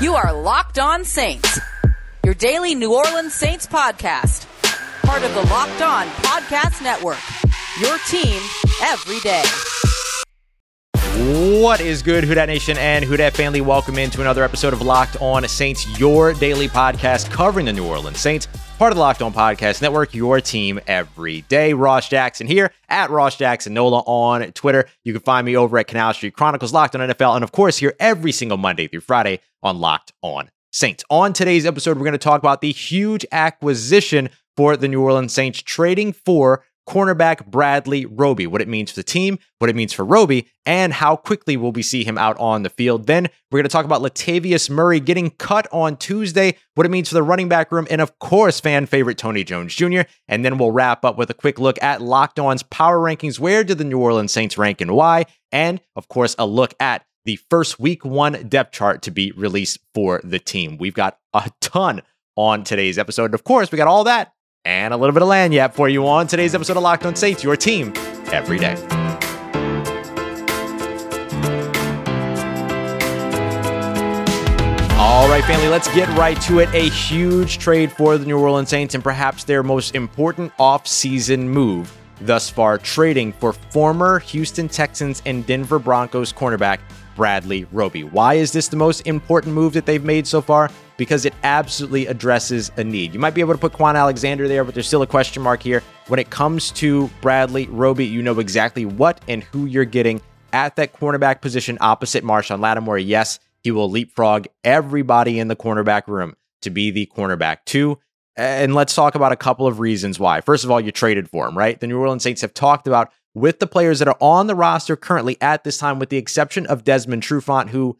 You are Locked On Saints, your daily New Orleans Saints podcast, part of the Locked On Podcast Network. Your team every day. What is good, Who Dat Nation and Who Dat family? Welcome into another episode of Locked On Saints, your daily podcast covering the New Orleans Saints, part of the Locked On Podcast Network, your team every day. Ross Jackson here at Ross Jackson Nola on Twitter. You can find me over at Canal Street Chronicles, Locked On NFL, and of course, here every single Monday through Friday on Locked On Saints. On today's episode, we're going to talk about the huge acquisition for the New Orleans Saints trading for cornerback Bradley Roby, what it means for the team, what it means for Roby, and how quickly will we see him out on the field. Then we're going to talk about Latavius Murray getting cut on Tuesday, what it means for the running back room, and of course, fan favorite Tony Jones Jr. And then we'll wrap up with a quick look at Locked On's power rankings. Where did the New Orleans Saints rank and why? And of course, a look at the first week one depth chart to be released for the team. We've got a ton on today's episode. And of course, we got all that and a little bit of lagniappe for you on today's episode of Locked On Saints, your team every day. All right, family, let's get right to it. A huge trade for the New Orleans Saints and perhaps their most important offseason move thus far, trading for former Houston Texans and Denver Broncos cornerback Bradley Roby. Why is this the most important move that they've made so far? Because it absolutely addresses a need. You might be able to put Kwon Alexander there, but there's still a question mark here. When it comes to Bradley Roby, you know exactly what and who you're getting at that cornerback position opposite Marshon Lattimore. Yes, he will leapfrog everybody in the cornerback room to be the cornerback two. And let's talk about a couple of reasons why. First of all, you traded for him, right? The New Orleans Saints have talked about with the players that are on the roster currently at this time, with the exception of Desmond Trufant, who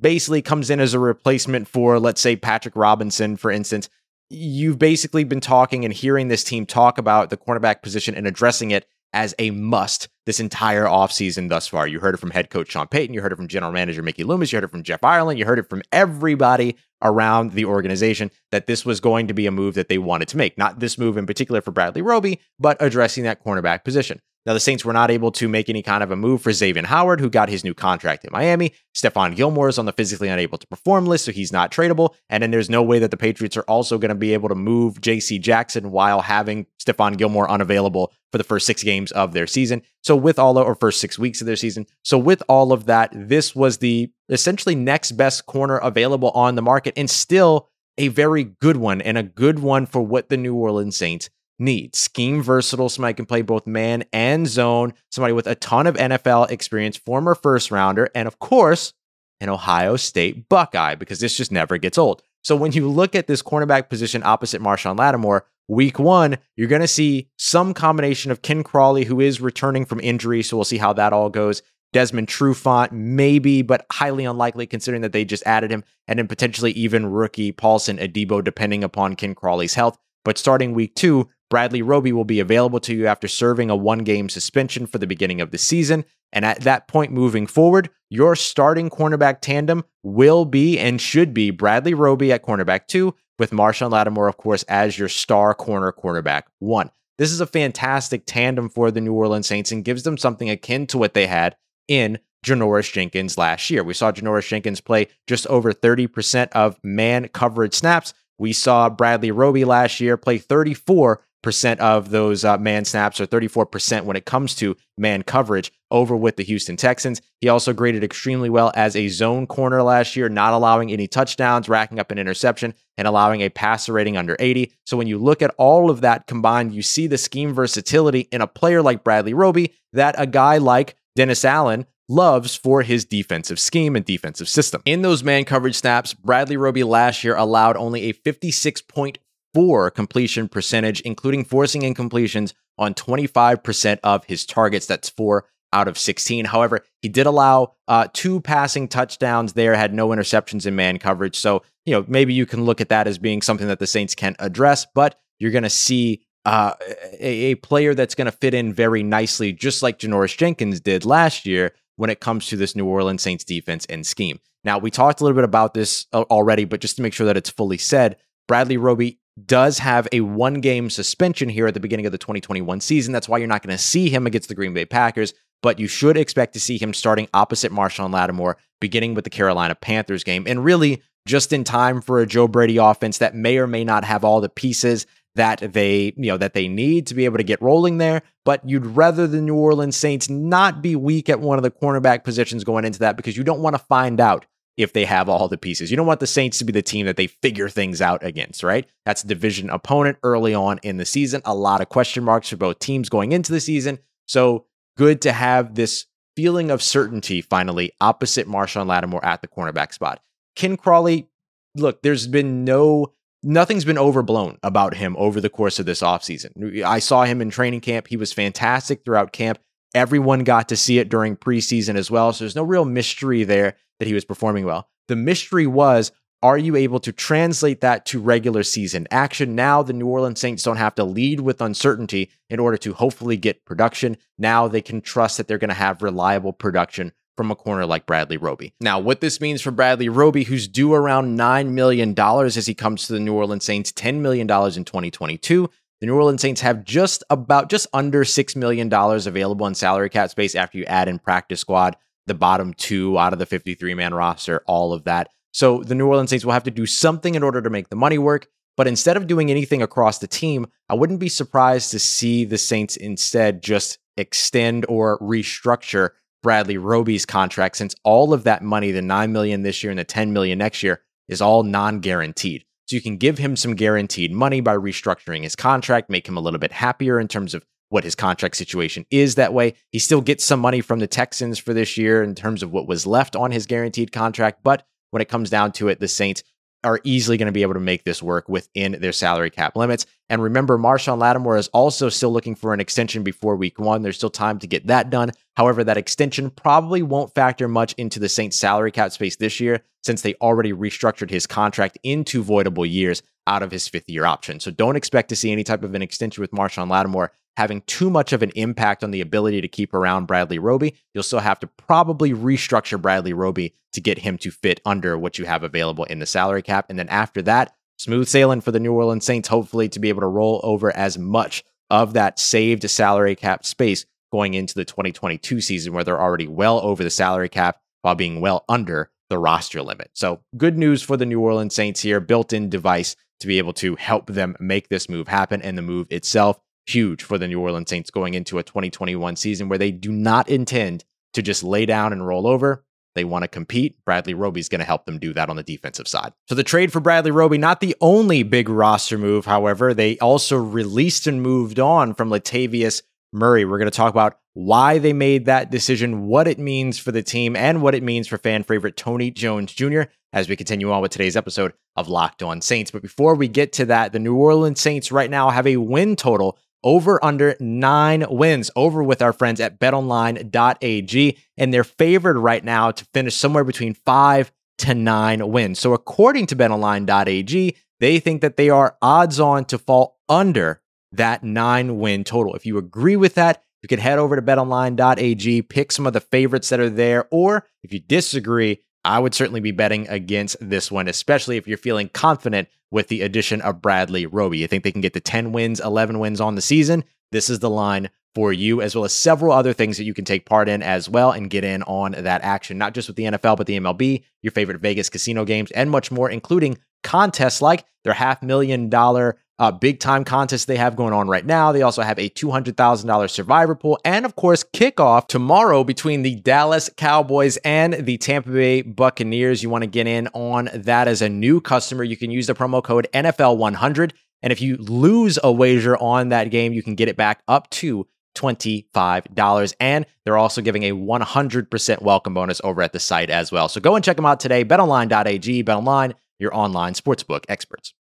basically comes in as a replacement for, let's say, Patrick Robinson, for instance. You've basically been talking and hearing this team talk about the cornerback position and addressing it as a must this entire offseason thus far. You heard it from head coach Sean Payton. You heard it from general manager Mickey Loomis. You heard it from Jeff Ireland. You heard it from everybody around the organization that this was going to be a move that they wanted to make. Not this move in particular for Bradley Roby, but addressing that cornerback position. Now, the Saints were not able to make any kind of a move for Xavier Howard, who got his new contract in Miami. Stephon Gilmore is on the physically unable to perform list, so he's not tradable. And then there's no way that the Patriots are also going to be able to move JC Jackson while having Stephon Gilmore unavailable for the first six games of their season. So, with all of, or first six weeks of their season. So, with all of that, this was the essentially next best corner available on the market and still a very good one and a good one for what the New Orleans Saints need. Scheme versatile, somebody can play both man and zone, somebody with a ton of NFL experience, former first rounder, and of course, an Ohio State Buckeye, because this just never gets old. So when you look at this cornerback position opposite Marshon Lattimore, week one, you're going to see some combination of Ken Crawley, who is returning from injury. So we'll see how that all goes. Desmond Trufant, maybe, but highly unlikely considering that they just added him. And then potentially even rookie Paulson Adebo, depending upon Ken Crawley's health. But starting week two, Bradley Roby will be available to you after serving a one game suspension for the beginning of the season. And at that point moving forward, your starting cornerback tandem will be and should be Bradley Roby at cornerback two, with Marshon Lattimore, of course, as your star corner cornerback one. This is a fantastic tandem for the New Orleans Saints and gives them something akin to what they had in Janoris Jenkins last year. We saw Janoris Jenkins play just over 30% of man coverage snaps. We saw Bradley Roby last year play 34 percent of those uh, man snaps, or 34% when it comes to man coverage over with the Houston Texans. He also graded extremely well as a zone corner last year, not allowing any touchdowns, racking up an interception, and allowing a passer rating under 80. So when you look at all of that combined, you see the scheme versatility in a player like Bradley Roby that a guy like Dennis Allen loves for his defensive scheme and defensive system. In those man coverage snaps, Bradley Roby last year allowed only a 56.4 four completion percentage, including forcing incompletions on 25% of his targets. That's four out of 16. However, he did allow uh, two passing touchdowns there, had no interceptions in man coverage. So, you know, maybe you can look at that as being something that the Saints can address, but you're going to see uh, a, a, player that's going to fit in very nicely, just like Janoris Jenkins did last year when it comes to this New Orleans Saints defense and scheme. Now, we talked a little bit about this uh, already, but just to make sure that it's fully said, Bradley Roby does have a one game suspension here at the beginning of the 2021 season. That's why you're not going to see him against the Green Bay Packers, but you should expect to see him starting opposite Marshon Lattimore beginning with the Carolina Panthers game and really just in time for a Joe Brady offense that may or may not have all the pieces that they, you know, that they need to be able to get rolling there, but you'd rather the New Orleans Saints not be weak at one of the cornerback positions going into that because you don't want to find out if they have all the pieces. You don't want the Saints to be the team that they figure things out against, right? That's division opponent early on in the season. A lot of question marks for both teams going into the season. So good to have this feeling of certainty finally opposite Marshon Lattimore at the cornerback spot. Ken Crawley, look, there's been no nothing's been overblown about him over the course of this offseason. I saw him in training camp. He was fantastic throughout camp. Everyone got to see it during preseason as well. So there's no real mystery there that he was performing well. The mystery was are you able to translate that to regular season action? Now, the New Orleans Saints don't have to lead with uncertainty in order to hopefully get production. Now they can trust that they're going to have reliable production from a corner like Bradley Roby. Now, what this means for Bradley Roby, who's due around $9 million as he comes to the New Orleans Saints, $10 million in 2022. The New Orleans Saints have just about just under $6 million available in salary cap space after you add in practice squad, the bottom two out of the 53 man roster, all of that. So the New Orleans Saints will have to do something in order to make the money work. But instead of doing anything across the team, I wouldn't be surprised to see the Saints instead just extend or restructure Bradley Roby's contract since all of that money, the 9 million this year and the 10 million next year, is all non-guaranteed. So you can give him some guaranteed money by restructuring his contract, make him a little bit happier in terms of what his contract situation is that way. He still gets some money from the Texans for this year in terms of what was left on his guaranteed contract, but when it comes down to it, the Saints are easily going to be able to make this work within their salary cap limits. And remember, Marshon Lattimore is also still looking for an extension before week one. There's still time to get that done. However, that extension probably won't factor much into the Saints salary cap space this year since they already restructured his contract into voidable years out of his fifth year option. So don't expect to see any type of an extension with Marshon Lattimore having too much of an impact on the ability to keep around Bradley Roby. You'll still have to probably restructure Bradley Roby to get him to fit under what you have available in the salary cap. And then after that, smooth sailing for the New Orleans Saints, hopefully to be able to roll over as much of that saved salary cap space going into the 2022 season where they're already well over the salary cap while being well under the roster limit. So, good news for the New Orleans Saints here, built in device to be able to help them make this move happen. And the move itself huge for the New Orleans Saints going into a 2021 season where they do not intend to just lay down and roll over. They want to compete. Bradley Roby is going to help them do that on the defensive side. So the trade for Bradley Roby, not the only big roster move, however, they also released and moved on from Latavius Murray. We're going to talk about why they made that decision, what it means for the team, and what it means for fan favorite Tony Jones Jr. as we continue on with today's episode of Locked On Saints. But before we get to that, the New Orleans Saints right now have a win total over under nine wins over with our friends at betonline.ag. And they're favored right now to finish somewhere between five to nine wins. So, according to betonline.ag, they think that they are odds on to fall under that nine win total. If you agree with that, you can head over to betonline.ag, pick some of the favorites that are there. Or if you disagree, I would certainly be betting against this one, especially if you're feeling confident with the addition of Bradley Roby. You think they can get to 10 wins, 11 wins on the season? This is the line for you, as well as several other things that you can take part in as well and get in on that action, not just with the NFL, but the MLB, your favorite Vegas casino games, and much more, including contests like their half million dollar uh, big time contest they have going on right now. They also have a $200,000 survivor pool and, of course, kickoff tomorrow between the Dallas Cowboys and the Tampa Bay Buccaneers. You want to get in on that as a new customer. You can use the promo code NFL100. And if you lose a wager on that game, you can get it back up to $25. And they're also giving a 100% welcome bonus over at the site as well. So go and check them out today. BetOnline.ag, BetOnline, your online sportsbook experts.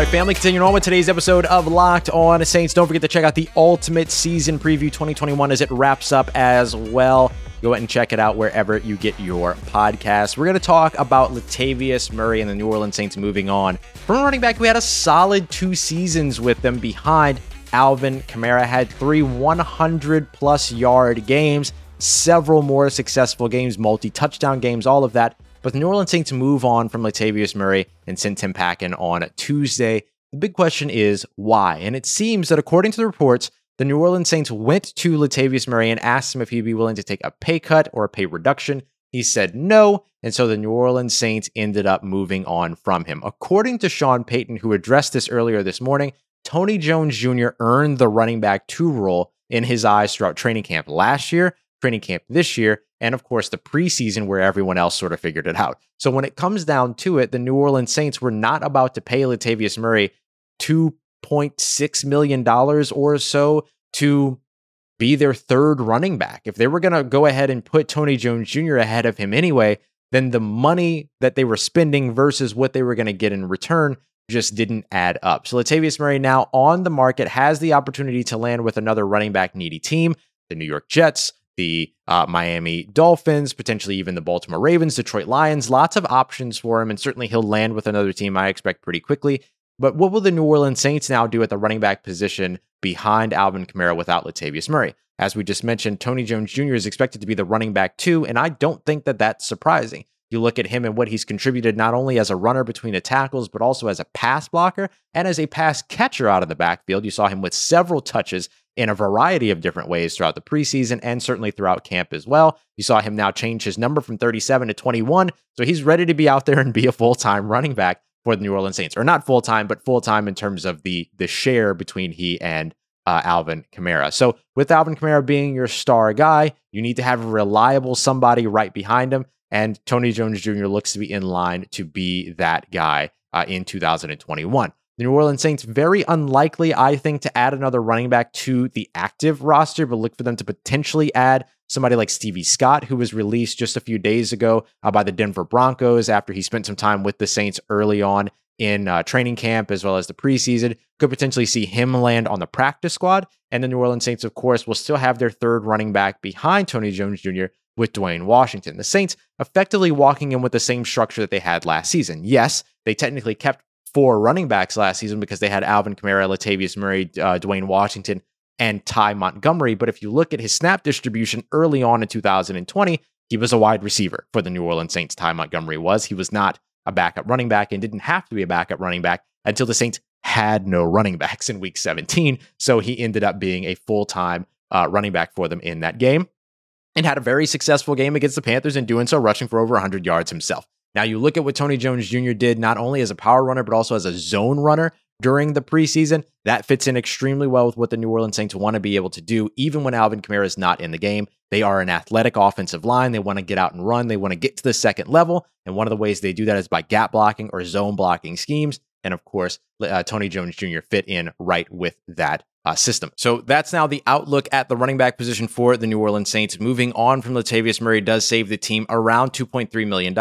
Right, family, continuing on with today's episode of Locked On Saints. Don't forget to check out the Ultimate Season Preview 2021 as it wraps up as well. Go ahead and check it out wherever you get your podcast. We're going to talk about Latavius Murray and the New Orleans Saints moving on. From running back, we had a solid two seasons with them behind Alvin Kamara. Had three 100 plus yard games, several more successful games, multi touchdown games, all of that but the New Orleans Saints move on from Latavius Murray and send Tim Packen on Tuesday The big question is why? And it seems that according to the reports, the New Orleans Saints went to Latavius Murray and asked him if he'd be willing to take a pay cut or a pay reduction. He said no, and so the New Orleans Saints ended up moving on from him. According to Sean Payton, who addressed this earlier this morning, Tony Jones Jr. earned the running back two role in his eyes throughout training camp last year, training camp this year, and of course the preseason where everyone else sort of figured it out. So when it comes down to it, the New Orleans Saints were not about to pay Latavius Murray $2.6 million or so to be their third running back. If they were going to go ahead and put Tony Jones Jr. ahead of him anyway, then the money that they were spending versus what they were going to get in return just didn't add up. So Latavius Murray now on the market has the opportunity to land with another running back needy team, the New York Jets, the uh, Miami Dolphins, potentially even the Baltimore Ravens, Detroit Lions. Lots of options for him, and certainly he'll land with another team, I expect, pretty quickly. But what will the New Orleans Saints now do at the running back position behind Alvin Kamara without Latavius Murray? As we just mentioned, Tony Jones Jr. is expected to be the running back too, and I don't think that that's surprising. You look at him and what he's contributed not only as a runner between the tackles, but also as a pass blocker and as a pass catcher out of the backfield. You saw him with several touches in a variety of different ways throughout the preseason and certainly throughout camp as well. You saw him now change his number from 37 to 21. So he's ready to be out there and be a full time running back for the New Orleans Saints, or not full time, but full time in terms of the the share between he and uh, Alvin Kamara. So with Alvin Kamara being your star guy, you need to have a reliable somebody right behind him. And Tony Jones Jr. looks to be in line to be that guy uh, in 2021. The New Orleans Saints, very unlikely, I think, to add another running back to the active roster, but look for them to potentially add somebody like Stevie Scott, who was released just a few days ago uh, by the Denver Broncos after he spent some time with the Saints early on in uh, training camp as well as the preseason. Could potentially see him land on the practice squad. And the New Orleans Saints, of course, will still have their third running back behind Tony Jones Jr. with Dwayne Washington. The Saints effectively walking in with the same structure that they had last season. Yes, they technically kept four running backs last season because they had Alvin Kamara, Latavius Murray, uh, Dwayne Washington, and Ty Montgomery. But if you look at his snap distribution early on in 2020, he was a wide receiver for the New Orleans Saints. Ty Montgomery was. He was not a backup running back and didn't have to be a backup running back until the Saints had no running backs in week 17. So he ended up being a full time uh, running back for them in that game and had a very successful game against the Panthers in doing so, rushing for over 100 yards himself. Now, you look at what Tony Jones Jr. did not only as a power runner, but also as a zone runner during the preseason. That fits in extremely well with what the New Orleans Saints want to be able to do, even when Alvin Kamara is not in the game. They are an athletic offensive line. They want to get out and run. They want to get to the second level. And one of the ways they do that is by gap blocking or zone blocking schemes. And of course, uh, Tony Jones Jr. fit in right with that uh, system. So that's now the outlook at the running back position for the New Orleans Saints. Moving on from Latavius Murray does save the team around $2.3 million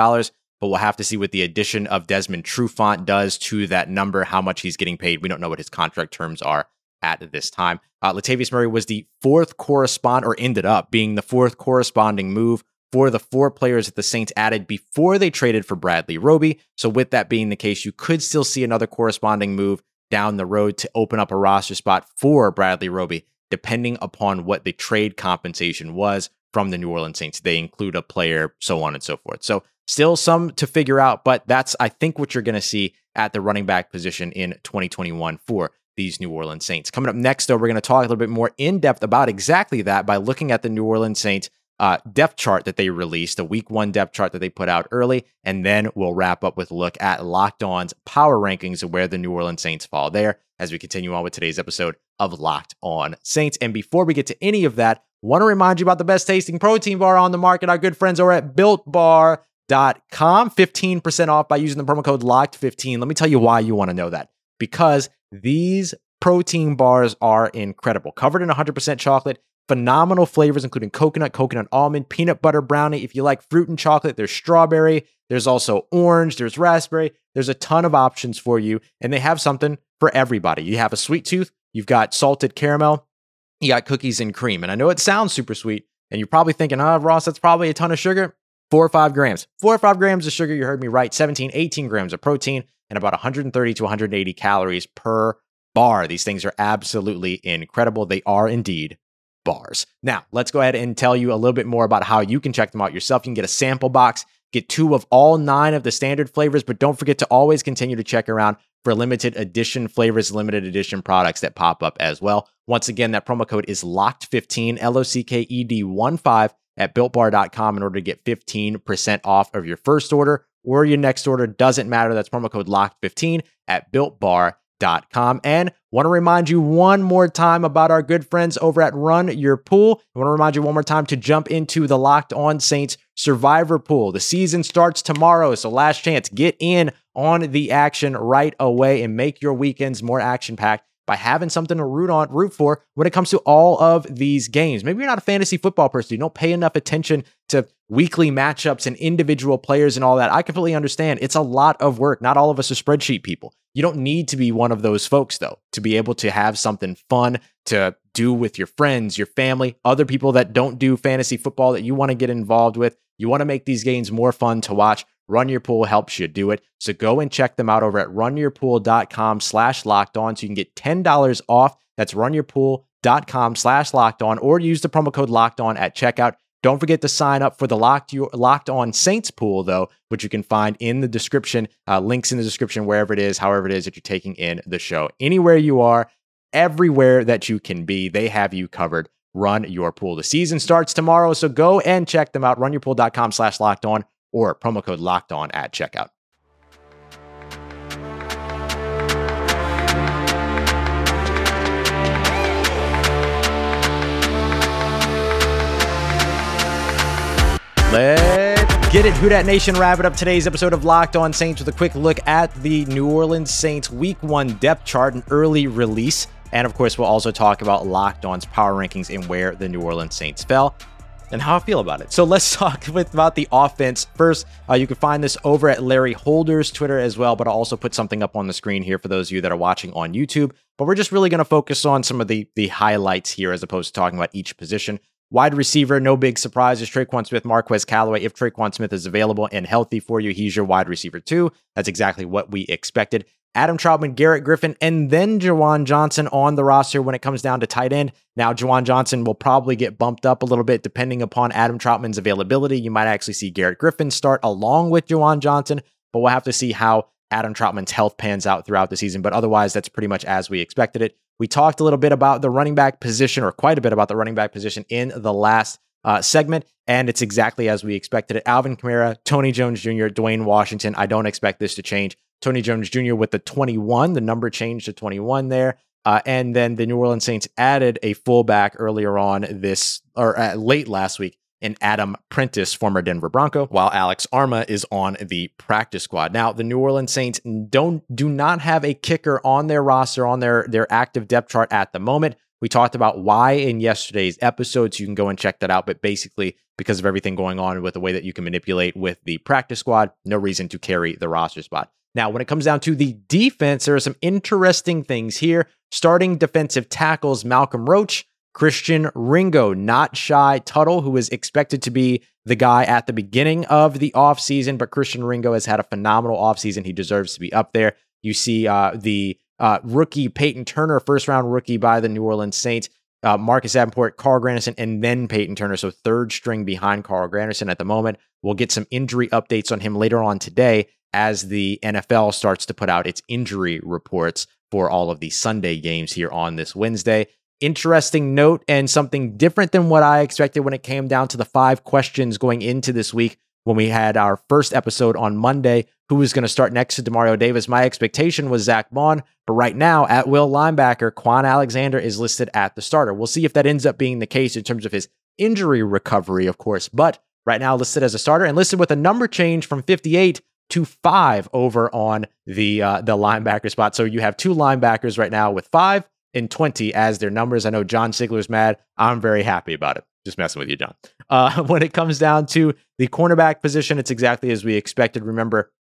but we'll have to see what the addition of Desmond Trufant does to that number, how much he's getting paid. We don't know what his contract terms are at this time. Uh, Latavius Murray was the fourth correspond, or ended up being the fourth corresponding move for the four players that the Saints added before they traded for Bradley Roby. So, with that being the case, you could still see another corresponding move down the road to open up a roster spot for Bradley Roby, depending upon what the trade compensation was from the New Orleans Saints. They include a player, so on and so forth. So, Still some to figure out, but that's, I think, what you're going to see at the running back position in 2021 for these New Orleans Saints. Coming up next, though, we're going to talk a little bit more in depth about exactly that by looking at the New Orleans Saints uh, depth chart that they released, the week one depth chart that they put out early. And then we'll wrap up with a look at Locked On's power rankings of where the New Orleans Saints fall there as we continue on with today's episode of Locked On Saints. And before we get to any of that, want to remind you about the best tasting protein bar on the market. Our good friends over at Built Bar com. 15% off by using the promo code locked15 let me tell you why you want to know that. Because these protein bars are incredible. Covered in 100% chocolate phenomenal flavors including coconut coconut almond peanut butter brownie. If you like fruit and chocolate there's strawberry there's also orange there's raspberry. There's a ton of options for you and they have something for everybody. You have a sweet tooth you've got salted caramel you got cookies and cream. And i know it sounds super sweet and you're probably thinking oh ross that's probably a ton of sugar four or five grams. Four or five grams of sugar, you heard me right. 17, 18 grams of protein, and about 130 to 180 calories per bar. These things are absolutely incredible. They are indeed bars. Now, let's go ahead and tell you a little bit more about how you can check them out yourself. You can get a sample box, get two of all nine of the standard flavors, but don't forget to always continue to check around for limited edition flavors, limited edition products that pop up as well. Once again, that promo code is locked15, L O C K E D 1 5 at builtbar.com in order to get 15% off of your first order or your next order. Doesn't matter. That's promo code locked15 at builtbar.com. And want to remind you one more time about our good friends over at Run Your Pool. I want to remind you one more time to jump into the Locked On Saints Survivor Pool. The season starts tomorrow, so last chance. Get in on the action right away and make your weekends more action packed by having something to root on, root for when it comes to all of these games. Maybe you're not a fantasy football person. You don't pay enough attention to weekly matchups and individual players and all that. I completely understand. It's a lot of work. Not all of us are spreadsheet people. You don't need to be one of those folks though to be able to have something fun to do with your friends, your family, other people that don't do fantasy football that you want to get involved with. You want to make these games more fun to watch. Run Your Pool helps you do it. So go and check them out over at runyourpool.com slash locked on so you can get $10 off. That's runyourpool.com slash locked on or use the promo code locked on at checkout. Don't forget to sign up for the Locked, Locked On Saints pool, though, which you can find in the description, uh, links in the description, wherever it is, however it is that you're taking in the show. Anywhere you are, everywhere that you can be, they have you covered. Run your pool. The season starts tomorrow, so go and check them out. Runyourpool.com slash locked on or promo code locked on at checkout. Let's get it. Who Dat Nation wrap it up today's episode of Locked On Saints with a quick look at the New Orleans Saints Week 1 depth chart and early release. And of course, we'll also talk about Locked On's power rankings and where the New Orleans Saints fell and how I feel about it. So let's talk with, about the offense. First, uh, you can find this over at Larry Holder's Twitter as well, but I'll also put something up on the screen here for those of you that are watching on YouTube. But we're just really going to focus on some of the the highlights here as opposed to talking about each position. Wide receiver, no big surprises. Tre'Quan Smith, Marquez Callaway. If Tre'Quan Smith is available and healthy for you, he's your wide receiver too. That's exactly what we expected. Adam Trautman, Garrett Griffin, and then Juwan Johnson on the roster when it comes down to tight end. Now, Juwan Johnson will probably get bumped up a little bit depending upon Adam Trautman's availability. You might actually see Garrett Griffin start along with Juwan Johnson, but we'll have to see how Adam Trautman's health pans out throughout the season. But otherwise, that's pretty much as we expected it. We talked a little bit about the running back position, or quite a bit about the running back position in the last uh, segment, and it's exactly as we expected it. Alvin Kamara, Tony Jones Jr., Dwayne Washington. I don't expect this to change. Tony Jones Jr. with the 21. The number changed to 21 there. Uh, and then the New Orleans Saints added a fullback earlier on this, or uh, late last week, in Adam Prentice, former Denver Bronco, while Alex Armah is on the practice squad. Now, the New Orleans Saints don't do not have a kicker on their roster on their their active depth chart at the moment. We talked about why in yesterday's episode, so you can go and check that out. But basically, because of everything going on with the way that you can manipulate with the practice squad, no reason to carry the roster spot. Now, when it comes down to the defense, there are some interesting things here. Starting defensive tackles Malcolm Roach, Christian Ringo, not Shy Tuttle, who is expected to be the guy at the beginning of the offseason, but Christian Ringo has had a phenomenal offseason. He deserves to be up there. You see uh, the uh, rookie Payton Turner, first round rookie by the New Orleans Saints. Uh, Marcus Davenport, Carl Granderson, and then Payton Turner. So third string behind Carl Granderson at the moment. We'll get some injury updates on him later on today as the NFL starts to put out its injury reports for all of the Sunday games here on this Wednesday. Interesting note and something different than what I expected when it came down to the five questions going into this week when we had our first episode on Monday. Who was going to start next to Demario Davis? My expectation was Zack Baun, but right now, at will linebacker, Kwon Alexander is listed at the starter. We'll see if that ends up being the case in terms of his injury recovery, of course, but right now listed as a starter and listed with a number change from 58 to five over on the uh, the linebacker spot. So you have two linebackers right now with five and 20 as their numbers. I know John Ziegler's mad. I'm very happy about it. Just messing with you, John. Uh, when it comes down to the cornerback position, it's exactly as we expected. Remember,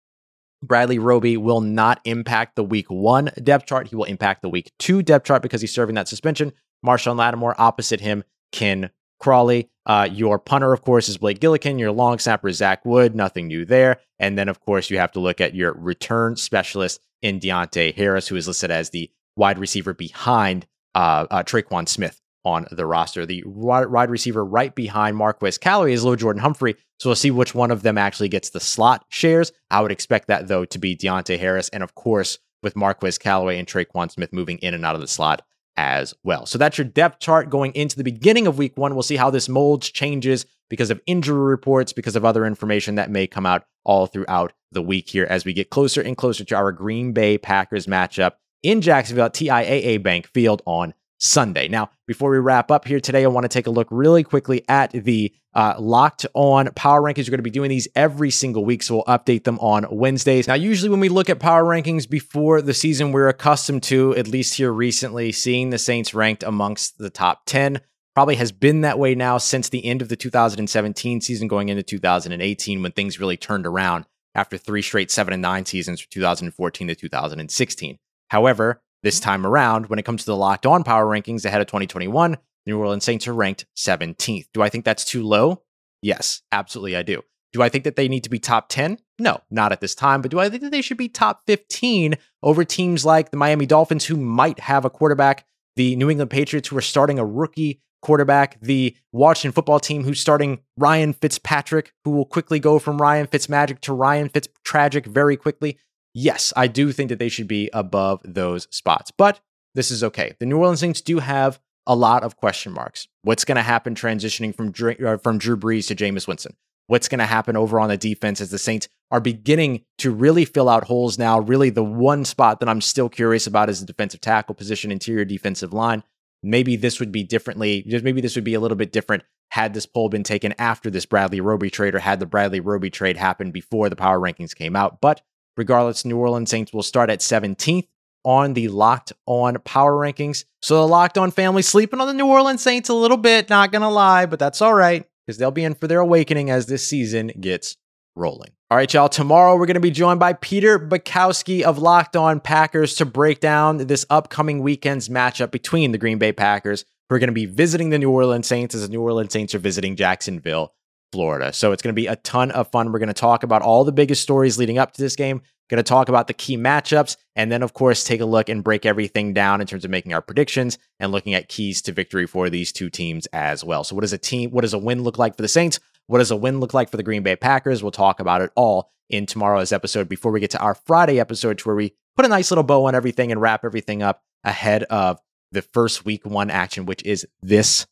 Bradley Roby will not impact the week one depth chart. He will impact the week two depth chart because he's serving that suspension. Marshon Lattimore opposite him, Ken Crawley. Uh, your punter, of course, is Blake Gillikin. Your long snapper is Zach Wood. Nothing new there. And then, of course, you have to look at your return specialist in Deonte Harris, who is listed as the wide receiver behind uh, uh, Tre'Quan Smith on the roster. The wide receiver right behind Marquez Callaway is Lil'Jordan Humphrey. So we'll see which one of them actually gets the slot shares. I would expect that, though, to be Deonte Harris. And of course, with Marquez Callaway and Tre'Quan Smith moving in and out of the slot as well. So that's your depth chart going into the beginning of week one. We'll see how this molds, changes because of injury reports, because of other information that may come out all throughout the week here as we get closer and closer to our Green Bay Packers matchup in Jacksonville at TIAA Bank Field on Sunday. Now, before we wrap up here today, I want to take a look really quickly at the uh, locked on power rankings. We're going to be doing these every single week, so we'll update them on Wednesdays. Now, usually when we look at power rankings before the season, we're accustomed to, at least here recently, seeing the Saints ranked amongst the top 10. Probably has been that way now since the end of the 2017 season, going into 2018, when things really turned around after three straight seven and nine seasons from 2014 to 2016. However, this mm-hmm. time around, when it comes to the locked on power rankings ahead of 2021, New Orleans Saints are ranked 17th. Do I think that's too low? Yes, absolutely I do. Do I think that they need to be top 10? No, not at this time. But do I think that they should be top 15 over teams like the Miami Dolphins, who might have a quarterback, the New England Patriots, who are starting a rookie quarterback, the Washington football team, who's starting Ryan Fitzpatrick, who will quickly go from Ryan Fitzmagic to Ryan Fitztragic very quickly yes, I do think that they should be above those spots. But this is okay. The New Orleans Saints do have a lot of question marks. What's going to happen transitioning from Drew, uh, from Drew Brees to Jameis Winston? What's going to happen over on the defense as the Saints are beginning to really fill out holes now? Really, the one spot that I'm still curious about is the defensive tackle position, interior defensive line. Maybe this would be differently. Maybe this would be a little bit different had this poll been taken after this Bradley Roby trade or had the Bradley Roby trade happened before the power rankings came out. But Regardless, New Orleans Saints will start at 17th on the Locked On Power Rankings. So the Locked On family sleeping on the New Orleans Saints a little bit, not going to lie, but that's all right because they'll be in for their awakening as this season gets rolling. All right, y'all. Tomorrow we're going to be joined by Peter Bukowski of Locked On Packers to break down this upcoming weekend's matchup between the Green Bay Packers, who are going to be visiting the New Orleans Saints as the New Orleans Saints are visiting Jacksonville Florida. So it's going to be a ton of fun. We're going to talk about all the biggest stories leading up to this game. Going to talk about the key matchups and then, of course, take a look and break everything down in terms of making our predictions and looking at keys to victory for these two teams as well. So, what does a team, what does a win look like for the Saints? What does a win look like for the Green Bay Packers? We'll talk about it all in tomorrow's episode before we get to our Friday episode, where we put a nice little bow on everything and wrap everything up ahead of the first week one action, which is this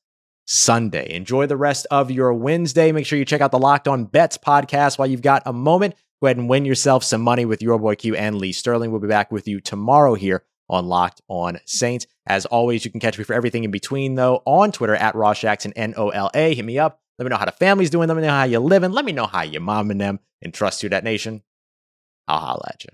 Sunday. Enjoy the rest of your Wednesday. Make sure you check out the Locked On Bets podcast while you've got a moment. Go ahead and win yourself some money with your boy Q and Lee Sterling. We'll be back with you tomorrow here on Locked On Saints. As always, you can catch me for everything in between, though, on Twitter at Ross Jackson, N O L A. Hit me up. Let me know how the family's doing. Let me know how you're living. Let me know how your mom and them and trust you, that nation. I'll holla at you.